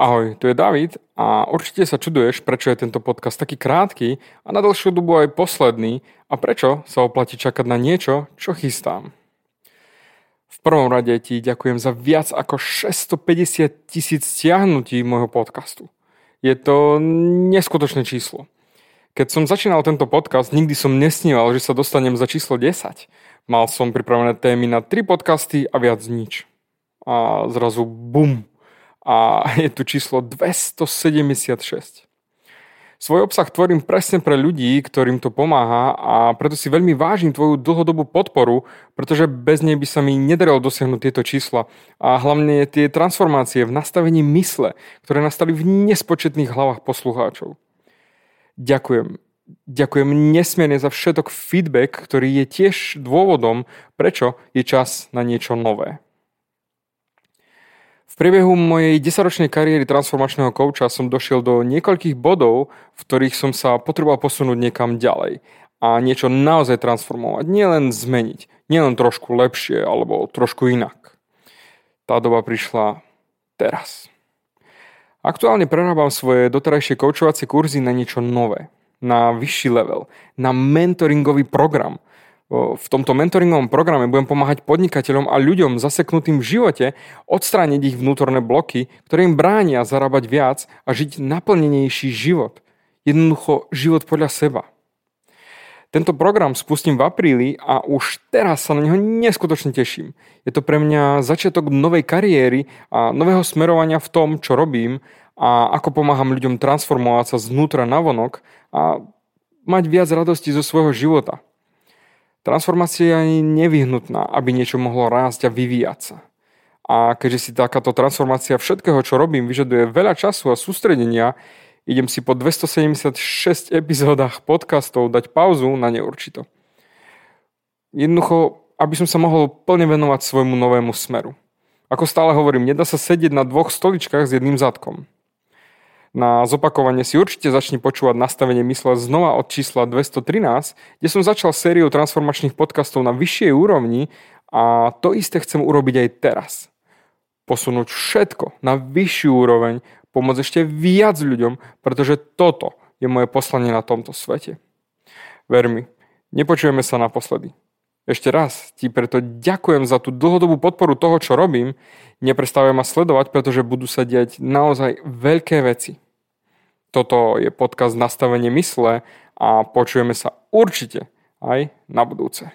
Ahoj, tu je David a určite sa čuduješ, prečo je tento podcast taký krátky a na dlhšiu dobu aj posledný a prečo sa oplatí čakať na niečo, čo chystám. V prvom rade ti ďakujem za viac ako 650 tisíc stiahnutí môjho podcastu. Je to neskutočné číslo. Keď som začínal tento podcast, nikdy som nesníval, že sa dostanem za číslo 10. Mal som pripravené témy na 3 podcasty a viac nič. A zrazu bum, a je tu číslo 276. Svoj obsah tvorím presne pre ľudí, ktorým to pomáha a preto si veľmi vážim tvoju dlhodobú podporu, pretože bez nej by sa mi nedarilo dosiahnuť tieto čísla a hlavne tie transformácie v nastavení mysle, ktoré nastali v nespočetných hlavách poslucháčov. Ďakujem. Ďakujem nesmierne za všetok feedback, ktorý je tiež dôvodom, prečo je čas na niečo nové. Priebehu mojej 10-ročnej kariéry transformačného kouča som došiel do niekoľkých bodov, v ktorých som sa potreboval posunúť niekam ďalej a niečo naozaj transformovať, nielen zmeniť, nielen trošku lepšie alebo trošku inak. Tá doba prišla teraz. Aktuálne prerábam svoje doterajšie koučovacie kurzy na niečo nové, na vyšší level, na mentoringový program – v tomto mentoringovom programe budem pomáhať podnikateľom a ľuďom zaseknutým v živote odstrániť ich vnútorné bloky, ktoré im bránia zarábať viac a žiť naplnenejší život. Jednoducho život podľa seba. Tento program spustím v apríli a už teraz sa na neho neskutočne teším. Je to pre mňa začiatok novej kariéry a nového smerovania v tom, čo robím a ako pomáham ľuďom transformovať sa znútra na vonok a mať viac radosti zo svojho života. Transformácia je nevyhnutná, aby niečo mohlo rásť a vyvíjať sa. A keďže si takáto transformácia všetkého, čo robím, vyžaduje veľa času a sústredenia, idem si po 276 epizódach podcastov dať pauzu na neurčito. Jednoducho, aby som sa mohol plne venovať svojmu novému smeru. Ako stále hovorím, nedá sa sedieť na dvoch stoličkách s jedným zadkom. Na zopakovanie si určite začni počúvať nastavenie mysle znova od čísla 213, kde som začal sériu transformačných podcastov na vyššej úrovni a to isté chcem urobiť aj teraz. Posunúť všetko na vyššiu úroveň, pomôcť ešte viac ľuďom, pretože toto je moje poslanie na tomto svete. Ver mi, nepočujeme sa naposledy. Ešte raz ti preto ďakujem za tú dlhodobú podporu toho, čo robím. Neprestávaj ma sledovať, pretože budú sa diať naozaj veľké veci. Toto je podcast Nastavenie mysle a počujeme sa určite aj na budúce.